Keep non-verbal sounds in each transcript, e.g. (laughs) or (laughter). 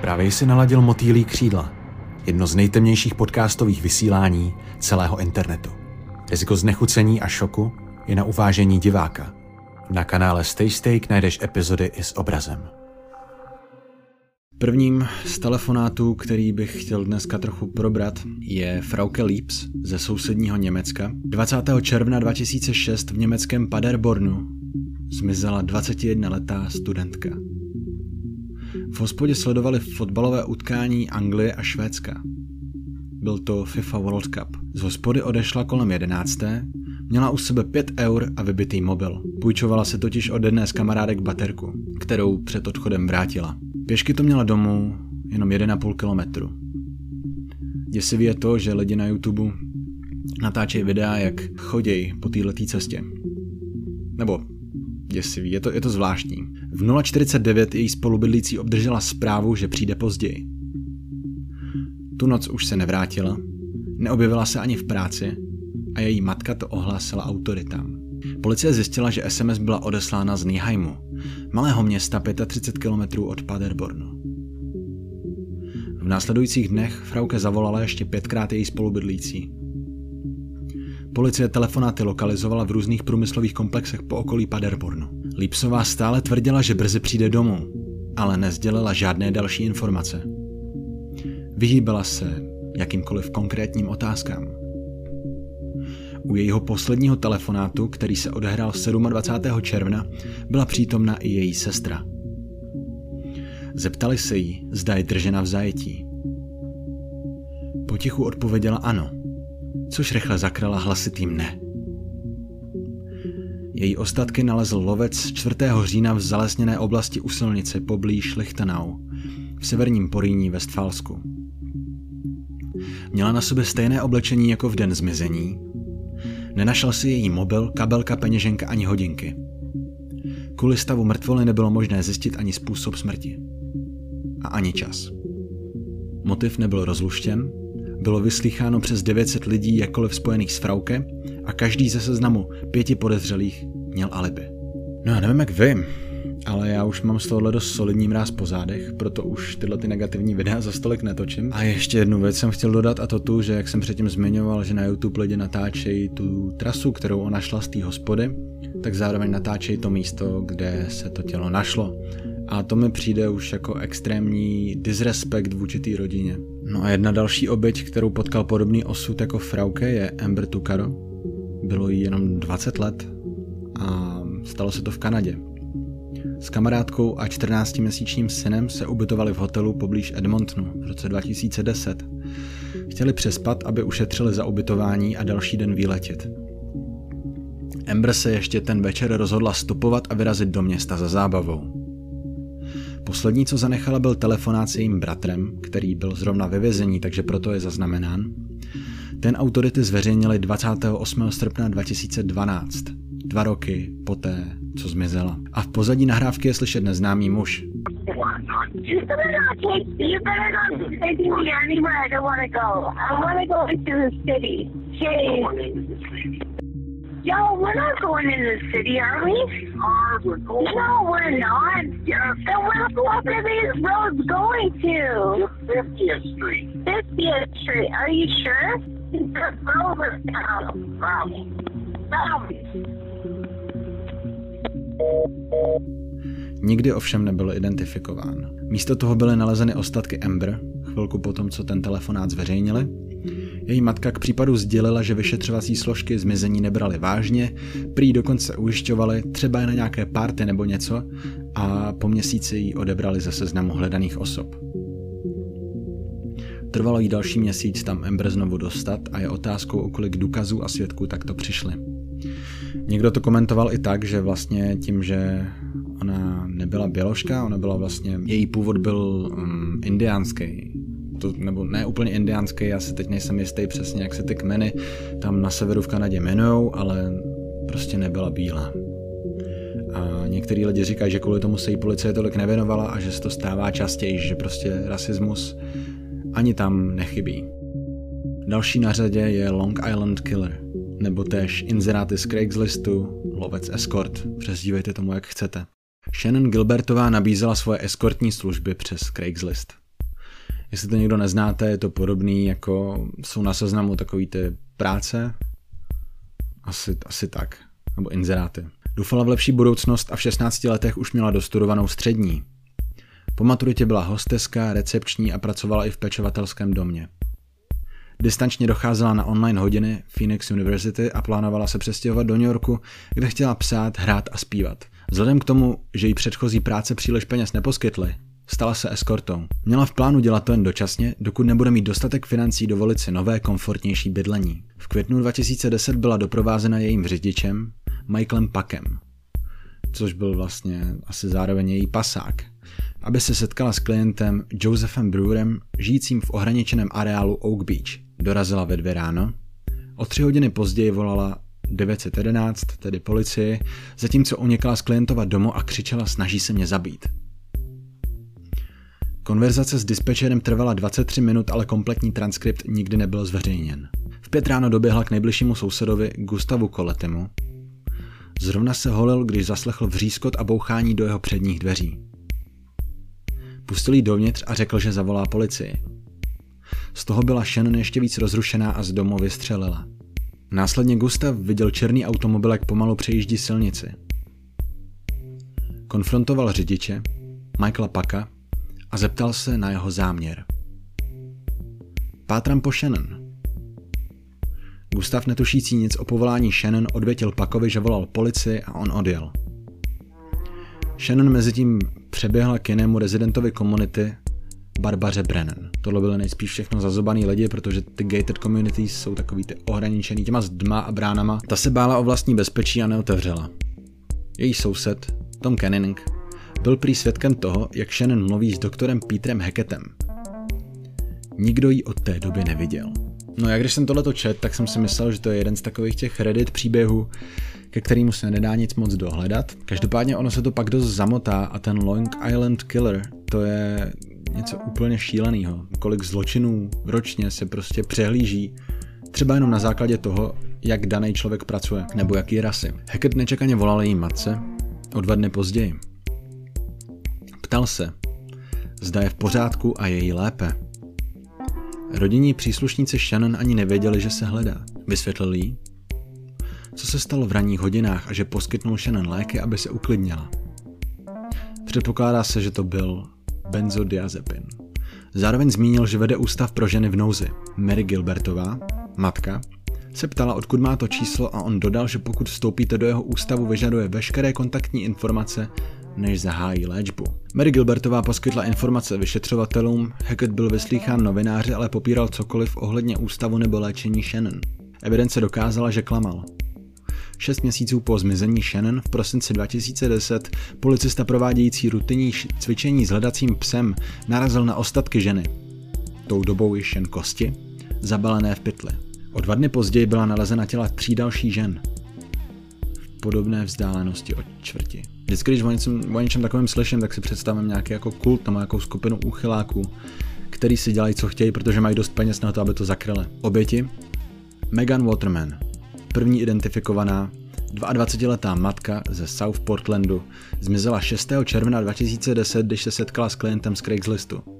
Právě si naladil Motýlí křídla, jedno z nejtemnějších podcastových vysílání celého internetu. Riziko znechucení a šoku je na uvážení diváka. Na kanále Stay Steak najdeš epizody i s obrazem. Prvním z telefonátů, který bych chtěl dneska trochu probrat, je Frauke Liebs ze sousedního Německa. 20. června 2006 v německém Paderbornu zmizela 21-letá studentka. Hospodě sledovali fotbalové utkání Anglie a Švédska. Byl to FIFA World Cup. Z hospody odešla kolem 11. Měla u sebe 5 eur a vybitý mobil. Půjčovala se totiž od jedné z kamarádek baterku, kterou před odchodem vrátila. Pěšky to měla domů jenom 1,5 kilometru. Děsivý je to, že lidi na YouTube natáčejí videa, jak chodějí po této cestě. Nebo děsivý, je to, je to zvláštní. V 0.49 její spolubydlící obdržela zprávu, že přijde později. Tu noc už se nevrátila, neobjevila se ani v práci a její matka to ohlásila autoritám. Policie zjistila, že SMS byla odeslána z Niheimu, malého města 35 km od Paderbornu. V následujících dnech Frauke zavolala ještě pětkrát její spolubydlící. Policie telefonáty lokalizovala v různých průmyslových komplexech po okolí Paderbornu. Lipsová stále tvrdila, že brzy přijde domů, ale nezdělila žádné další informace. Vyhýbala se jakýmkoliv konkrétním otázkám. U jejího posledního telefonátu, který se odehrál 27. června, byla přítomna i její sestra. Zeptali se jí, zda je držena v zajetí. Potichu odpověděla ano, což rychle zakrala hlasitým ne. Její ostatky nalezl lovec 4. října v zalesněné oblasti u silnice poblíž Lichtenau v severním Poríní Westfalsku. Měla na sobě stejné oblečení jako v den zmizení. Nenašel si její mobil, kabelka, peněženka ani hodinky. Kvůli stavu mrtvoly nebylo možné zjistit ani způsob smrti. A ani čas. Motiv nebyl rozluštěn, bylo vyslycháno přes 900 lidí jakkoliv spojených s Frauke a každý ze seznamu pěti podezřelých měl alibi. No já nevím jak vy, ale já už mám z tohohle dost solidní mráz po zádech, proto už tyhle ty negativní videa za stolik netočím. A ještě jednu věc jsem chtěl dodat a to tu, že jak jsem předtím zmiňoval, že na YouTube lidi natáčejí tu trasu, kterou ona šla z té hospody, tak zároveň natáčejí to místo, kde se to tělo našlo. A to mi přijde už jako extrémní disrespekt vůči té rodině. No a jedna další oběť, kterou potkal podobný osud jako Frauke, je Amber Tukaro. Bylo jí jenom 20 let a stalo se to v Kanadě. S kamarádkou a 14-měsíčním synem se ubytovali v hotelu poblíž Edmontonu v roce 2010. Chtěli přespat, aby ušetřili za ubytování a další den výletět. Amber se ještě ten večer rozhodla stopovat a vyrazit do města za zábavou. Poslední, co zanechala, byl telefonát s jejím bratrem, který byl zrovna ve vězení, takže proto je zaznamenán. Ten autority zveřejnili 28. srpna 2012, dva roky poté, co zmizela. A v pozadí nahrávky je slyšet neznámý muž. Yo, we're not going in the city, are we? Are we're going? No, we're not. Yeah. Then what, what are these roads going to? 50th Street. 50th Street. Are you sure? (laughs) over. Nikdy ovšem nebyl identifikován. Místo toho byly nalezeny ostatky Ember, chvilku potom, co ten telefonát zveřejnili, její matka k případu sdělila, že vyšetřovací složky zmizení nebrali vážně, prý dokonce ujišťovali, třeba na nějaké párty nebo něco, a po měsíci ji odebrali ze seznamu hledaných osob. Trvalo jí další měsíc tam Ember znovu dostat a je otázkou, o kolik důkazů a svědků takto přišli. Někdo to komentoval i tak, že vlastně tím, že ona nebyla běložka, ona byla vlastně, její původ byl um, indiánský, to, nebo ne úplně indiánský, já si teď nejsem jistý přesně, jak se ty kmeny tam na severu v Kanadě jmenují, ale prostě nebyla bílá. A některý lidi říkají, že kvůli tomu se jí policie tolik nevěnovala a že se to stává častěji, že prostě rasismus ani tam nechybí. Další na řadě je Long Island Killer, nebo též inzeráty z Craigslistu, lovec escort, přezdívejte tomu jak chcete. Shannon Gilbertová nabízela svoje eskortní služby přes Craigslist. Jestli to někdo neznáte, je to podobný, jako jsou na seznamu takový ty práce. Asi, asi tak. Nebo inzeráty. Doufala v lepší budoucnost a v 16 letech už měla dostudovanou střední. Po maturitě byla hosteska, recepční a pracovala i v pečovatelském domě. Distančně docházela na online hodiny Phoenix University a plánovala se přestěhovat do New Yorku, kde chtěla psát, hrát a zpívat. Vzhledem k tomu, že jí předchozí práce příliš peněz neposkytly, stala se eskortou. Měla v plánu dělat to jen dočasně, dokud nebude mít dostatek financí dovolit si nové, komfortnější bydlení. V květnu 2010 byla doprovázena jejím řidičem, Michaelem Pakem, což byl vlastně asi zároveň její pasák, aby se setkala s klientem Josephem Brewerem, žijícím v ohraničeném areálu Oak Beach. Dorazila ve dvě ráno. O tři hodiny později volala 911, tedy policii, zatímco unikala z klientova domu a křičela snaží se mě zabít. Konverzace s dispečerem trvala 23 minut, ale kompletní transkript nikdy nebyl zveřejněn. V pět ráno doběhla k nejbližšímu sousedovi Gustavu Koletimu. Zrovna se holil, když zaslechl vřískot a bouchání do jeho předních dveří. Pustil jí dovnitř a řekl, že zavolá policii. Z toho byla Shannon ještě víc rozrušená a z domu vystřelila. Následně Gustav viděl černý automobil, jak pomalu přejíždí silnici. Konfrontoval řidiče, Michaela Paka, a zeptal se na jeho záměr. Pátram po Shannon. Gustav netušící nic o povolání Shannon odvětil Pakovi, že volal policii a on odjel. Shannon mezitím přeběhla k jinému rezidentovi komunity Barbaře Brennan. Tohle byly nejspíš všechno zazobaný lidi, protože ty gated communities jsou takový ty ohraničený těma zdma a bránama. Ta se bála o vlastní bezpečí a neotevřela. Její soused, Tom Kenning, byl prý svědkem toho, jak Shannon mluví s doktorem Petrem Hackettem. Nikdo ji od té doby neviděl. No já když jsem tohleto čet, tak jsem si myslel, že to je jeden z takových těch Reddit příběhů, ke kterému se nedá nic moc dohledat. Každopádně ono se to pak dost zamotá a ten Long Island Killer, to je něco úplně šíleného. Kolik zločinů ročně se prostě přehlíží, třeba jenom na základě toho, jak daný člověk pracuje, nebo jaký rasy. Hackett nečekaně volal její matce o dva dny později. Ptal se, zda je v pořádku a je jí lépe. Rodinní příslušníci Shannon ani nevěděli, že se hledá. Vysvětlil jí, co se stalo v ranních hodinách a že poskytnul Shannon léky, aby se uklidnila. Předpokládá se, že to byl benzodiazepin. Zároveň zmínil, že vede ústav pro ženy v nouzi. Mary Gilbertová, matka, se ptala, odkud má to číslo a on dodal, že pokud vstoupíte do jeho ústavu, vyžaduje veškeré kontaktní informace, než zahájí léčbu. Mary Gilbertová poskytla informace vyšetřovatelům, Hackett byl vyslýchán novináři, ale popíral cokoliv ohledně ústavu nebo léčení Shannon. Evidence dokázala, že klamal. Šest měsíců po zmizení Shannon v prosinci 2010 policista provádějící rutinní cvičení s hledacím psem narazil na ostatky ženy. Tou dobou již jen kosti, zabalené v pytli. O dva dny později byla nalezena těla tří dalších žen. V podobné vzdálenosti od čtvrti. Vždycky, když o něčem, o něčem takovém slyším, tak si představím nějaký jako kult nebo nějakou skupinu úchyláků, který si dělají, co chtějí, protože mají dost peněz na to, aby to zakryli. Oběti? Megan Waterman, První identifikovaná 22-letá matka ze South Portlandu zmizela 6. června 2010, když se setkala s klientem z Craigslistu.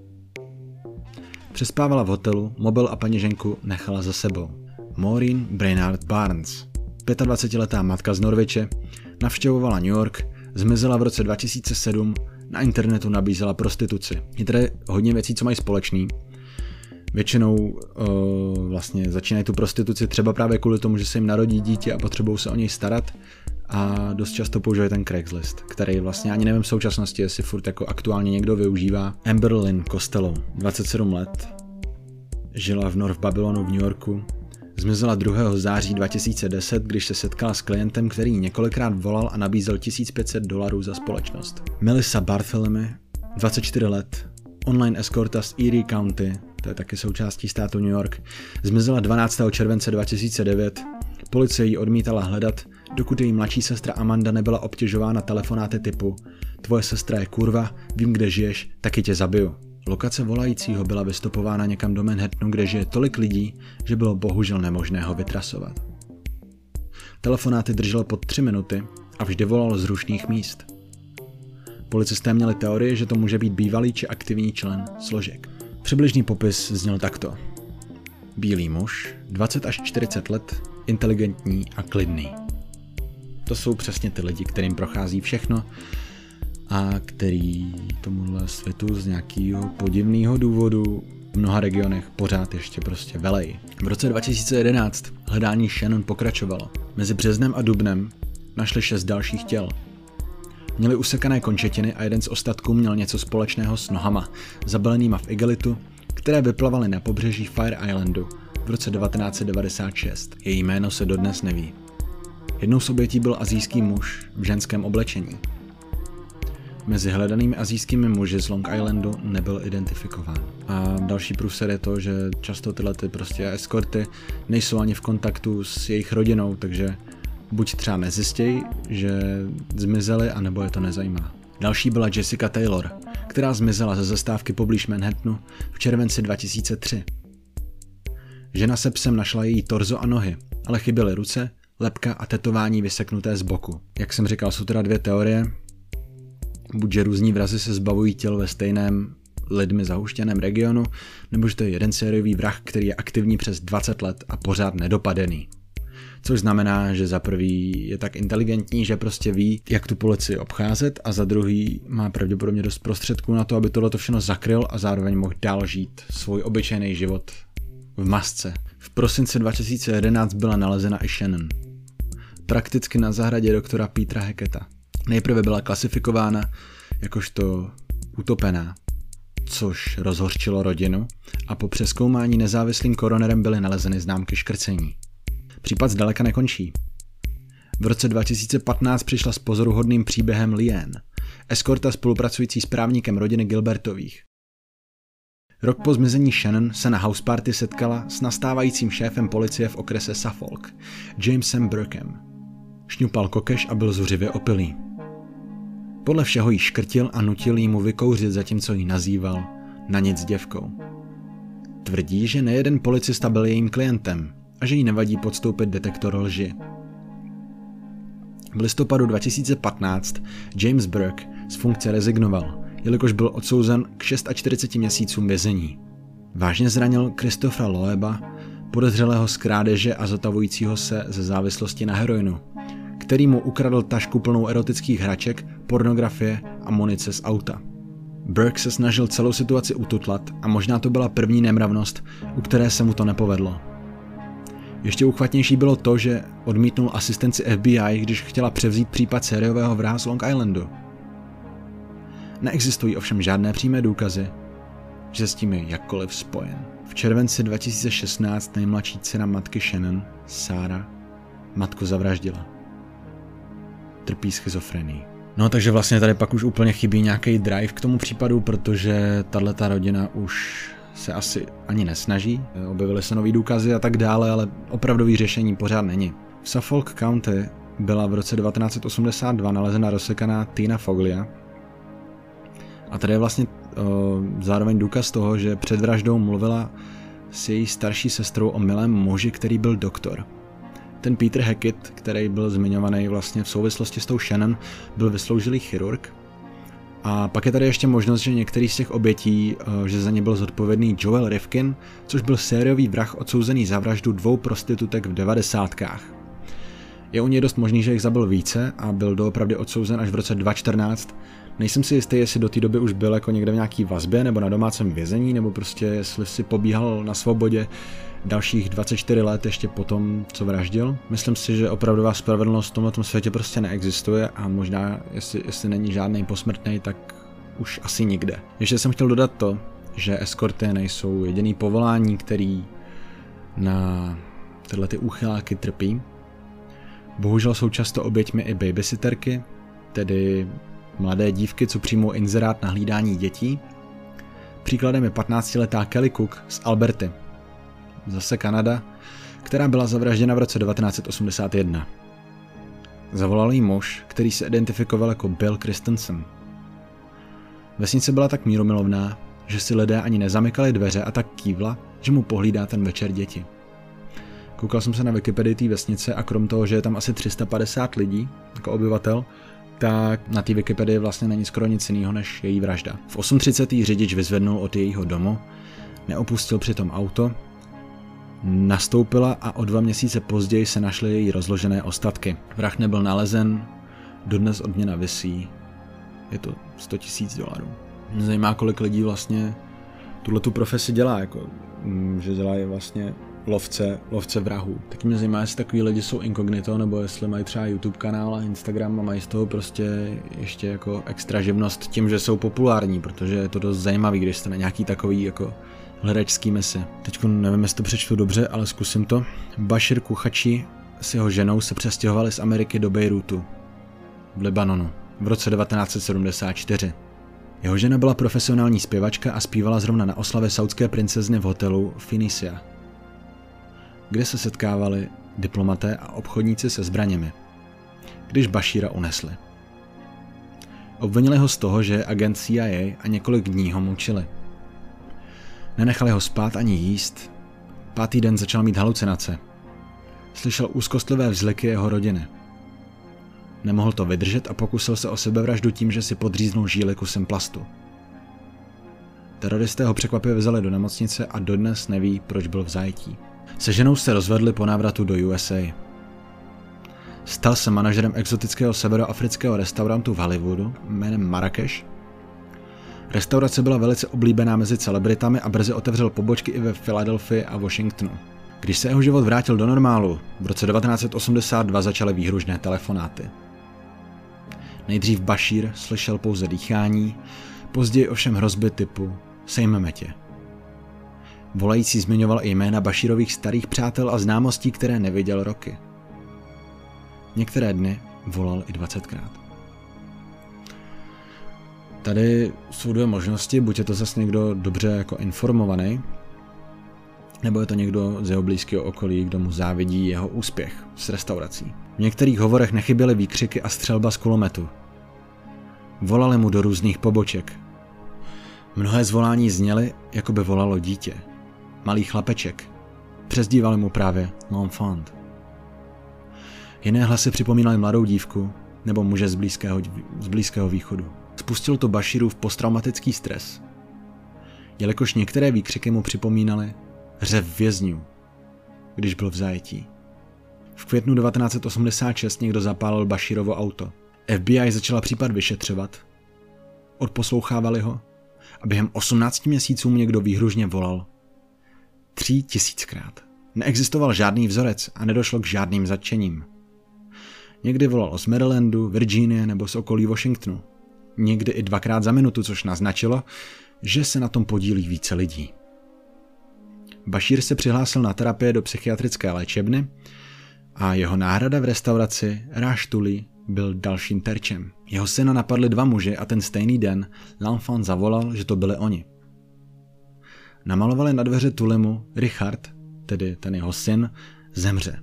Přespávala v hotelu, mobil a peněženku nechala za sebou. Maureen Brainard Barnes, 25-letá matka z Norviče, navštěvovala New York, zmizela v roce 2007, na internetu nabízela prostituci. Je tady hodně věcí, co mají společný, většinou uh, vlastně začínají tu prostituci třeba právě kvůli tomu, že se jim narodí dítě a potřebují se o něj starat a dost často používají ten Craigslist, který vlastně ani nevím v současnosti, jestli furt jako aktuálně někdo využívá. Amber Lynn Costello, 27 let, žila v North Babylonu v New Yorku, Zmizela 2. září 2010, když se setkala s klientem, který několikrát volal a nabízel 1500 dolarů za společnost. Melissa Bartholomew, 24 let, online eskorta z Erie County, to je taky součástí státu New York, zmizela 12. července 2009. Policie ji odmítala hledat, dokud její mladší sestra Amanda nebyla obtěžována telefonáty typu Tvoje sestra je kurva, vím, kde žiješ, taky tě zabiju. Lokace volajícího byla vystopována někam do Manhattanu, kde žije tolik lidí, že bylo bohužel nemožné ho vytrasovat. Telefonáty držel pod tři minuty a vždy volal z rušných míst. Policisté měli teorie, že to může být bývalý či aktivní člen složek. Přibližný popis zněl takto. Bílý muž, 20 až 40 let, inteligentní a klidný. To jsou přesně ty lidi, kterým prochází všechno a který tomuhle světu z nějakého podivného důvodu v mnoha regionech pořád ještě prostě velej. V roce 2011 hledání Shannon pokračovalo. Mezi březnem a dubnem našli šest dalších těl. Měli usekané končetiny a jeden z ostatků měl něco společného s nohama, zabalenýma v igelitu, které vyplavaly na pobřeží Fire Islandu v roce 1996. Její jméno se dodnes neví. Jednou z obětí byl azijský muž v ženském oblečení. Mezi hledanými azijskými muži z Long Islandu nebyl identifikován. A další průser je to, že často tyhle ty prostě eskorty nejsou ani v kontaktu s jejich rodinou, takže buď třeba nezjistějí, že zmizeli, anebo je to nezajímá. Další byla Jessica Taylor, která zmizela ze zastávky poblíž Manhattanu v červenci 2003. Žena se psem našla její torzo a nohy, ale chyběly ruce, lepka a tetování vyseknuté z boku. Jak jsem říkal, jsou teda dvě teorie. Buď, že různí vrazy se zbavují těl ve stejném lidmi zahuštěném regionu, nebo že to je jeden sériový vrah, který je aktivní přes 20 let a pořád nedopadený. Což znamená, že za prvý je tak inteligentní, že prostě ví, jak tu policii obcházet a za druhý má pravděpodobně dost prostředků na to, aby tohle všechno zakryl a zároveň mohl dál žít svůj obyčejný život v masce. V prosince 2011 byla nalezena i Shannon. Prakticky na zahradě doktora Petra Heketa. Nejprve byla klasifikována jakožto utopená, což rozhorčilo rodinu a po přeskoumání nezávislým koronerem byly nalezeny známky škrcení. Případ zdaleka nekončí. V roce 2015 přišla s pozoruhodným příběhem Lien, eskorta spolupracující s právníkem rodiny Gilbertových. Rok po zmizení Shannon se na house party setkala s nastávajícím šéfem policie v okrese Suffolk, Jamesem Burkem. Šňupal kokeš a byl zuřivě opilý. Podle všeho jí škrtil a nutil jí mu vykouřit, zatímco ji nazýval na nic děvkou. Tvrdí, že nejeden policista byl jejím klientem a že jí nevadí podstoupit detektor lži. V listopadu 2015 James Burke z funkce rezignoval, jelikož byl odsouzen k 46 měsícům vězení. Vážně zranil Christophera Loeba, podezřelého z krádeže a zatavujícího se ze závislosti na heroinu, který mu ukradl tašku plnou erotických hraček, pornografie a munice z auta. Burke se snažil celou situaci ututlat a možná to byla první nemravnost, u které se mu to nepovedlo. Ještě uchvatnější bylo to, že odmítnul asistenci FBI, když chtěla převzít případ sériového vraha z Long Islandu. Neexistují ovšem žádné přímé důkazy, že s tím je jakkoliv spojen. V červenci 2016 nejmladší dcera matky Shannon, Sára, matku zavraždila. Trpí schizofrenií. No takže vlastně tady pak už úplně chybí nějaký drive k tomu případu, protože tahle rodina už se asi ani nesnaží. Objevily se nový důkazy a tak dále, ale opravdový řešení pořád není. V Suffolk County byla v roce 1982 nalezena rozsekaná Tina Foglia. A tady je vlastně o, zároveň důkaz toho, že před vraždou mluvila s její starší sestrou o milém muži, který byl doktor. Ten Peter Hackett, který byl zmiňovaný vlastně v souvislosti s tou Shannon, byl vysloužilý chirurg a pak je tady ještě možnost, že některý z těch obětí, eh, že za ně byl zodpovědný Joel Rifkin, což byl sériový vrah odsouzený za vraždu dvou prostitutek v devadesátkách. Je u něj dost možný, že jich zabil více a byl doopravdy odsouzen až v roce 2014. Nejsem si jistý, jestli do té doby už byl jako někde v nějaký vazbě nebo na domácím vězení, nebo prostě jestli si pobíhal na svobodě dalších 24 let ještě potom, co vraždil. Myslím si, že opravdová spravedlnost v tomto světě prostě neexistuje a možná, jestli, jestli není žádný posmrtný, tak už asi nikde. Ještě jsem chtěl dodat to, že eskorty nejsou jediný povolání, který na tyhle ty úchyláky trpí. Bohužel jsou často oběťmi i babysitterky, tedy mladé dívky, co přijmou inzerát na hlídání dětí. Příkladem je 15-letá Kelly Cook z Alberty, zase Kanada, která byla zavražděna v roce 1981. Zavolal jí muž, který se identifikoval jako Bill Christensen. Vesnice byla tak míromilovná, že si lidé ani nezamykali dveře a tak kývla, že mu pohlídá ten večer děti. Koukal jsem se na Wikipedii té vesnice a krom toho, že je tam asi 350 lidí jako obyvatel, tak na té Wikipedii vlastně není skoro nic jiného než její vražda. V 8.30. řidič vyzvednul od jejího domu Neopustil přitom auto, nastoupila a o dva měsíce později se našly její rozložené ostatky. Vrah nebyl nalezen, dodnes odměna visí. Je to 100 tisíc dolarů. Mě zajímá, kolik lidí vlastně tuhle tu profesi dělá, jako, mm, že dělají vlastně lovce, lovce vrahů. Tak mě zajímá, jestli takový lidi jsou inkognito, nebo jestli mají třeba YouTube kanál a Instagram a mají z toho prostě ještě jako extra živnost tím, že jsou populární, protože je to dost zajímavý, když jste na nějaký takový jako hledačský misi. Teď nevím, jestli to přečtu dobře, ale zkusím to. Bashir Kuchači s jeho ženou se přestěhovali z Ameriky do Bejrutu v Libanonu v roce 1974. Jeho žena byla profesionální zpěvačka a zpívala zrovna na oslavě saudské princezny v hotelu Phoenicia, kde se setkávali diplomaté a obchodníci se zbraněmi, když Bashira unesli. Obvinili ho z toho, že je agent CIA a několik dní ho mučili. Nenechali ho spát ani jíst. Pátý den začal mít halucinace. Slyšel úzkostlivé vzliky jeho rodiny – Nemohl to vydržet a pokusil se o sebevraždu tím, že si podříznul žíly kusem plastu. Teroristé ho překvapivě vzali do nemocnice a dodnes neví, proč byl v zajetí. Se ženou se rozvedli po návratu do USA. Stal se manažerem exotického severoafrického restaurantu v Hollywoodu jménem Marrakeš. Restaurace byla velice oblíbená mezi celebritami a brzy otevřel pobočky i ve Filadelfii a Washingtonu. Když se jeho život vrátil do normálu, v roce 1982 začaly výhružné telefonáty. Nejdřív Bashir slyšel pouze dýchání, později ovšem hrozby typu sejmeme tě. Volající zmiňoval i jména Bashirových starých přátel a známostí, které neviděl roky. Některé dny volal i 20krát. Tady jsou dvě možnosti, buď je to zase někdo dobře jako informovaný, nebo je to někdo z jeho blízkého okolí, kdo mu závidí jeho úspěch s restaurací. V některých hovorech nechyběly výkřiky a střelba z kulometu. Volali mu do různých poboček. Mnohé zvolání zněly, jako by volalo dítě. Malý chlapeček. Přezdívali mu právě L'Enfant. Jiné hlasy připomínaly mladou dívku nebo muže z blízkého, z blízkého východu. Spustil to Bashirův posttraumatický stres. Jelikož některé výkřiky mu připomínaly řev vězňů, když byl v zajetí. V květnu 1986 někdo zapálil Bashirovo auto. FBI začala případ vyšetřovat. Odposlouchávali ho a během 18 měsíců někdo výhružně volal. Tří tisíckrát. Neexistoval žádný vzorec a nedošlo k žádným zatčením. Někdy volal z Marylandu, Virginie nebo z okolí Washingtonu. Někdy i dvakrát za minutu, což naznačilo, že se na tom podílí více lidí. Bashir se přihlásil na terapie do psychiatrické léčebny a jeho náhrada v restauraci Ráštuli byl dalším terčem. Jeho syna napadli dva muži a ten stejný den L'Enfant zavolal, že to byli oni. Namalovali na dveře Tulimu Richard, tedy ten jeho syn, zemře.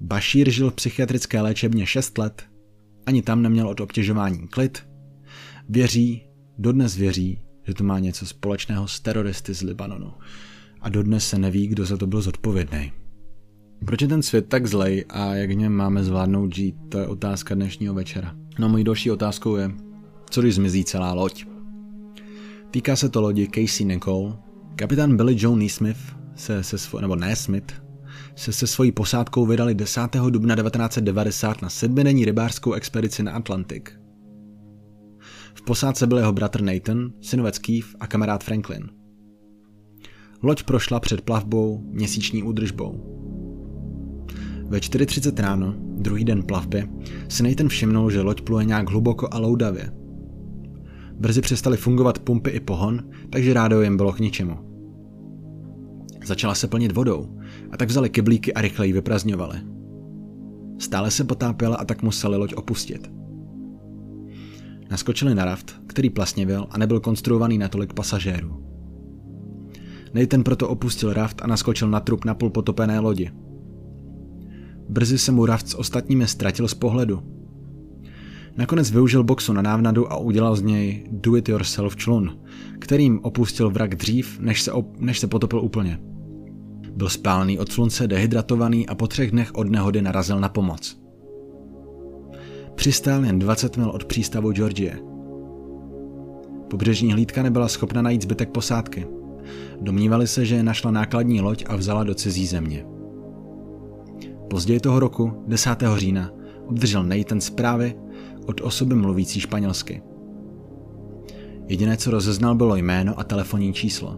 Bashir žil v psychiatrické léčebně 6 let, ani tam neměl od obtěžování klid. Věří, dodnes věří, že to má něco společného s teroristy z Libanonu. A dodnes se neví, kdo za to byl zodpovědný. Proč je ten svět tak zlej a jak něm máme zvládnout žít, to je otázka dnešního večera. No mojí další otázkou je, co když zmizí celá loď? Týká se to lodi Casey Nicole. Kapitán Billy Joe Neesmith se se svo, nebo Nesmith se se svojí posádkou vydali 10. dubna 1990 na sedmidenní rybářskou expedici na Atlantik. V posádce byl jeho bratr Nathan, synovec Keith a kamarád Franklin. Loď prošla před plavbou měsíční údržbou. Ve 4.30 ráno, druhý den plavby, si Nathan všimnul, že loď pluje nějak hluboko a loudavě. Brzy přestaly fungovat pumpy i pohon, takže rádio jim bylo k ničemu. Začala se plnit vodou a tak vzali kyblíky a rychle ji vyprazňovali. Stále se potápěla a tak museli loď opustit. Naskočili na raft, který plasněvěl a nebyl konstruovaný na tolik pasažérů. Nathan proto opustil raft a naskočil na trup na půl potopené lodi. Brzy se mu raft s ostatními ztratil z pohledu. Nakonec využil boxu na návnadu a udělal z něj do-it-yourself člun, kterým opustil vrak dřív, než se, op- než se potopil úplně. Byl spálný od slunce, dehydratovaný a po třech dnech od nehody narazil na pomoc. Přistál jen 20 mil od přístavu Georgie. Pobřežní hlídka nebyla schopna najít zbytek posádky. domnívali se, že našla nákladní loď a vzala do cizí země. Později toho roku, 10. října, obdržel Nathan zprávy od osoby mluvící španělsky. Jediné, co rozeznal, bylo jméno a telefonní číslo.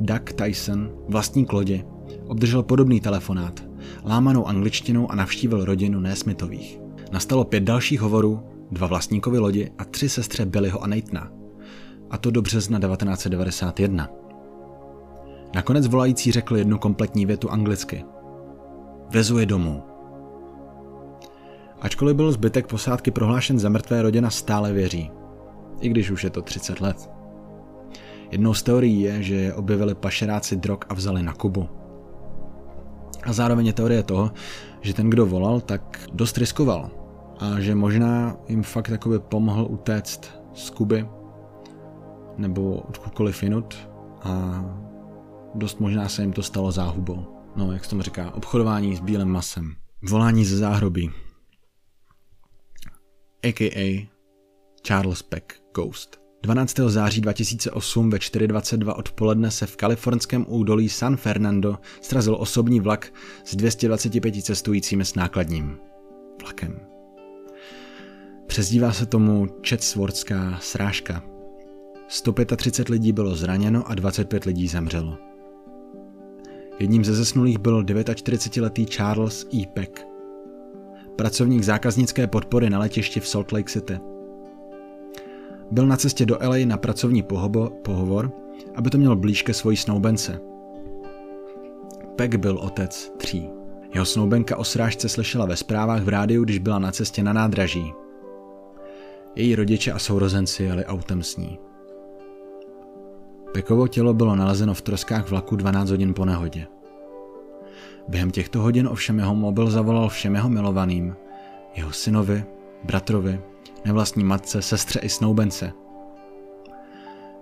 Doug Tyson, vlastník lodě, obdržel podobný telefonát, lámanou angličtinou a navštívil rodinu Nesmithových. Nastalo pět dalších hovorů, dva vlastníkovi lodi a tři sestře Billyho a Nathana. A to do března 1991. Nakonec volající řekl jednu kompletní větu anglicky. Vezu je domů. Ačkoliv byl zbytek posádky prohlášen za mrtvé, rodina stále věří. I když už je to 30 let. Jednou z teorií je, že je objevili pašeráci drog a vzali na Kubu. A zároveň je teorie toho, že ten, kdo volal, tak dost riskoval. A že možná jim fakt jakoby pomohl utéct z Kuby nebo odkudkoliv jinut a dost možná se jim to stalo záhubou. No, jak se tomu říká, obchodování s bílým masem. Volání ze záhrobí. A.k.a. Charles Peck Ghost. 12. září 2008 ve 4.22 odpoledne se v kalifornském údolí San Fernando strazil osobní vlak s 225 cestujícími s nákladním vlakem. Přezdívá se tomu Chatsworthská srážka. 135 lidí bylo zraněno a 25 lidí zemřelo. Jedním ze zesnulých byl 49-letý Charles E. Peck, pracovník zákaznické podpory na letišti v Salt Lake City – byl na cestě do LA na pracovní pohobo, pohovor, aby to měl blíž ke svojí snoubence. Peck byl otec tří. Jeho snoubenka o srážce slyšela ve zprávách v rádiu, když byla na cestě na nádraží. Její rodiče a sourozenci jeli autem s ní. Pekovo tělo bylo nalezeno v troskách vlaku 12 hodin po nehodě. Během těchto hodin ovšem jeho mobil zavolal všem jeho milovaným, jeho synovi, bratrovi nevlastní matce, sestře i snoubence.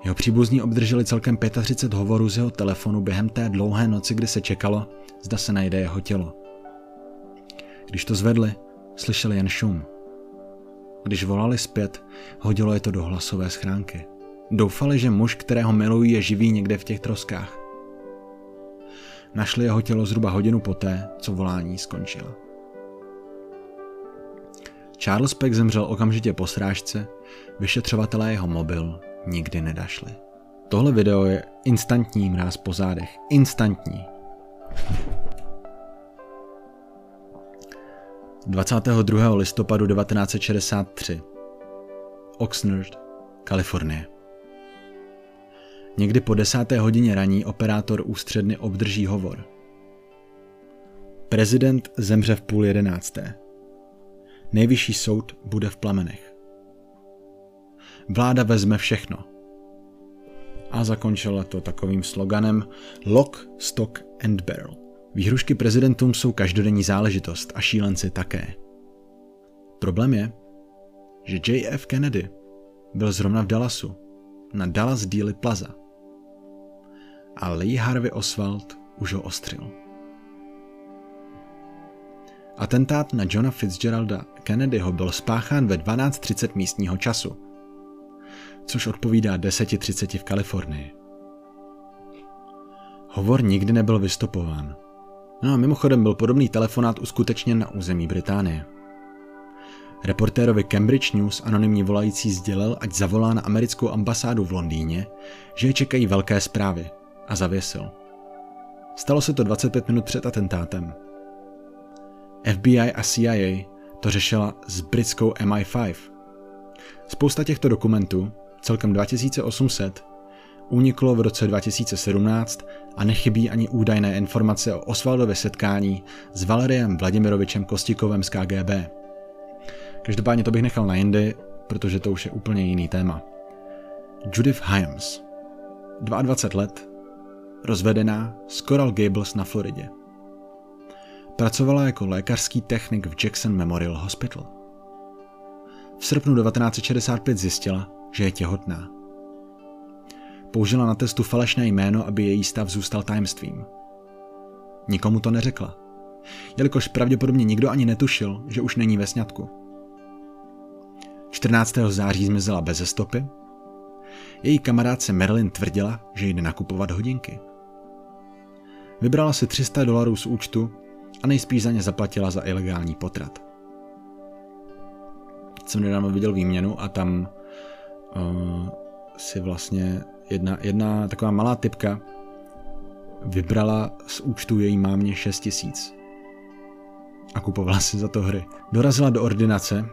Jeho příbuzní obdrželi celkem 35 hovorů z jeho telefonu během té dlouhé noci, kdy se čekalo, zda se najde jeho tělo. Když to zvedli, slyšeli jen šum. Když volali zpět, hodilo je to do hlasové schránky. Doufali, že muž, kterého milují, je živý někde v těch troskách. Našli jeho tělo zhruba hodinu poté, co volání skončilo. Charles Peck zemřel okamžitě po srážce, vyšetřovatelé jeho mobil nikdy nedašli. Tohle video je instantní mráz po zádech. Instantní. 22. listopadu 1963 Oxnard, Kalifornie. Někdy po desáté hodině raní operátor ústředny obdrží hovor. Prezident zemře v půl jedenácté. Nejvyšší soud bude v plamenech. Vláda vezme všechno. A zakončila to takovým sloganem Lock, Stock and Barrel. Výhrušky prezidentům jsou každodenní záležitost a šílenci také. Problém je, že JF Kennedy byl zrovna v Dallasu, na Dallas Dealey Plaza. A Lee Harvey Oswald už ho ostřil. Atentát na Johna Fitzgeralda Kennedyho byl spáchán ve 12.30 místního času, což odpovídá 10.30 v Kalifornii. Hovor nikdy nebyl vystopován. No a mimochodem byl podobný telefonát uskutečněn na území Británie. Reportérovi Cambridge News anonymní volající sdělil, ať zavolá na americkou ambasádu v Londýně, že je čekají velké zprávy a zavěsil. Stalo se to 25 minut před atentátem. FBI a CIA to řešila s britskou MI5. Spousta těchto dokumentů, celkem 2800, uniklo v roce 2017 a nechybí ani údajné informace o Osvaldově setkání s Valeriem Vladimirovičem Kostikovem z KGB. Každopádně to bych nechal na jindy, protože to už je úplně jiný téma. Judith Hyams, 22 let, rozvedená z Coral Gables na Floridě. Pracovala jako lékařský technik v Jackson Memorial Hospital. V srpnu 1965 zjistila, že je těhotná. Použila na testu falešné jméno, aby její stav zůstal tajemstvím. Nikomu to neřekla, jelikož pravděpodobně nikdo ani netušil, že už není ve sňatku. 14. září zmizela bez stopy Její kamarádce Marilyn tvrdila, že jde nakupovat hodinky. Vybrala si 300 dolarů z účtu a nejspíš za ně zaplatila za ilegální potrat. Jsem nedávno viděl výměnu a tam uh, si vlastně jedna, jedna taková malá typka vybrala z účtu její mámě 6 tisíc a kupovala si za to hry. Dorazila do ordinace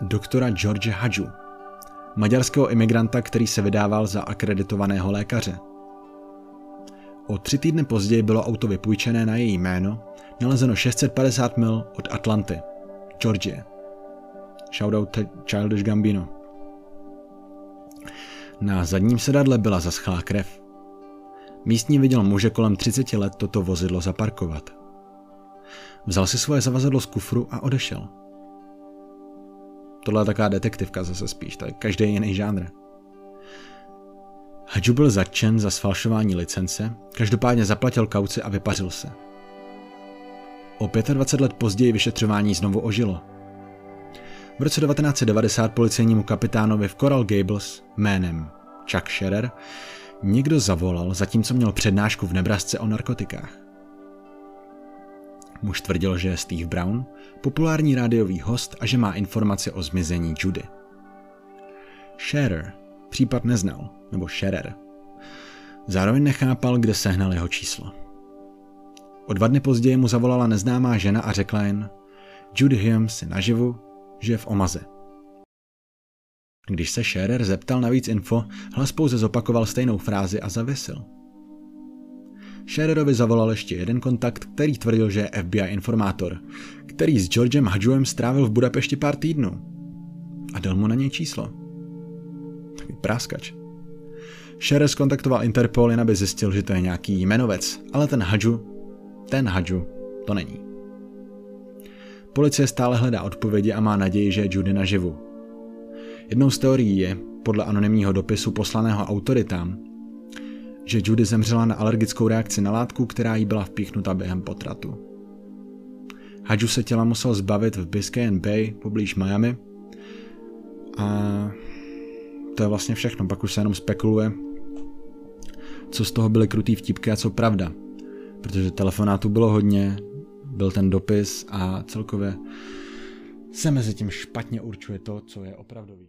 doktora George Hadžu, maďarského imigranta, který se vydával za akreditovaného lékaře. O tři týdny později bylo auto vypůjčené na její jméno, nalezeno 650 mil od Atlanty, Georgie. Shoutout Childish Gambino. Na zadním sedadle byla zaschlá krev. Místní viděl muže kolem 30 let toto vozidlo zaparkovat. Vzal si svoje zavazadlo z kufru a odešel. Tohle je taková detektivka zase spíš, to je každý jiný žánr. Hadžu byl zatčen za sfalšování licence, každopádně zaplatil kauci a vypařil se. O 25 let později vyšetřování znovu ožilo. V roce 1990 policejnímu kapitánovi v Coral Gables jménem Chuck Scherer někdo zavolal, zatímco měl přednášku v Nebrasce o narkotikách. Muž tvrdil, že je Steve Brown, populární rádiový host a že má informace o zmizení Judy. Scherer případ neznal, nebo Scherer. Zároveň nechápal, kde sehnal jeho číslo. O dva dny později mu zavolala neznámá žena a řekla jen Judy Hume si naživu, že je v Omaze. Když se Scherer zeptal na víc info, hlas pouze zopakoval stejnou frázi a zavěsil. Schererovi zavolal ještě jeden kontakt, který tvrdil, že je FBI informátor, který s Georgem Hadžuem strávil v Budapešti pár týdnů. A dal mu na něj číslo. Takový práskač. Scherer skontaktoval Interpol jen aby zjistil, že to je nějaký jmenovec, ale ten Hadžu, ten Hadžu, to není. Policie stále hledá odpovědi a má naději, že je Judy naživu. Jednou z teorií je, podle anonymního dopisu poslaného autoritám, že Judy zemřela na alergickou reakci na látku, která jí byla vpíchnuta během potratu. Hadžu se těla musel zbavit v Biscayne Bay poblíž Miami a to je vlastně všechno, pak už se jenom spekuluje, co z toho byly krutý vtipky a co pravda. Protože telefonátů bylo hodně, byl ten dopis a celkově se mezi tím špatně určuje to, co je opravdový.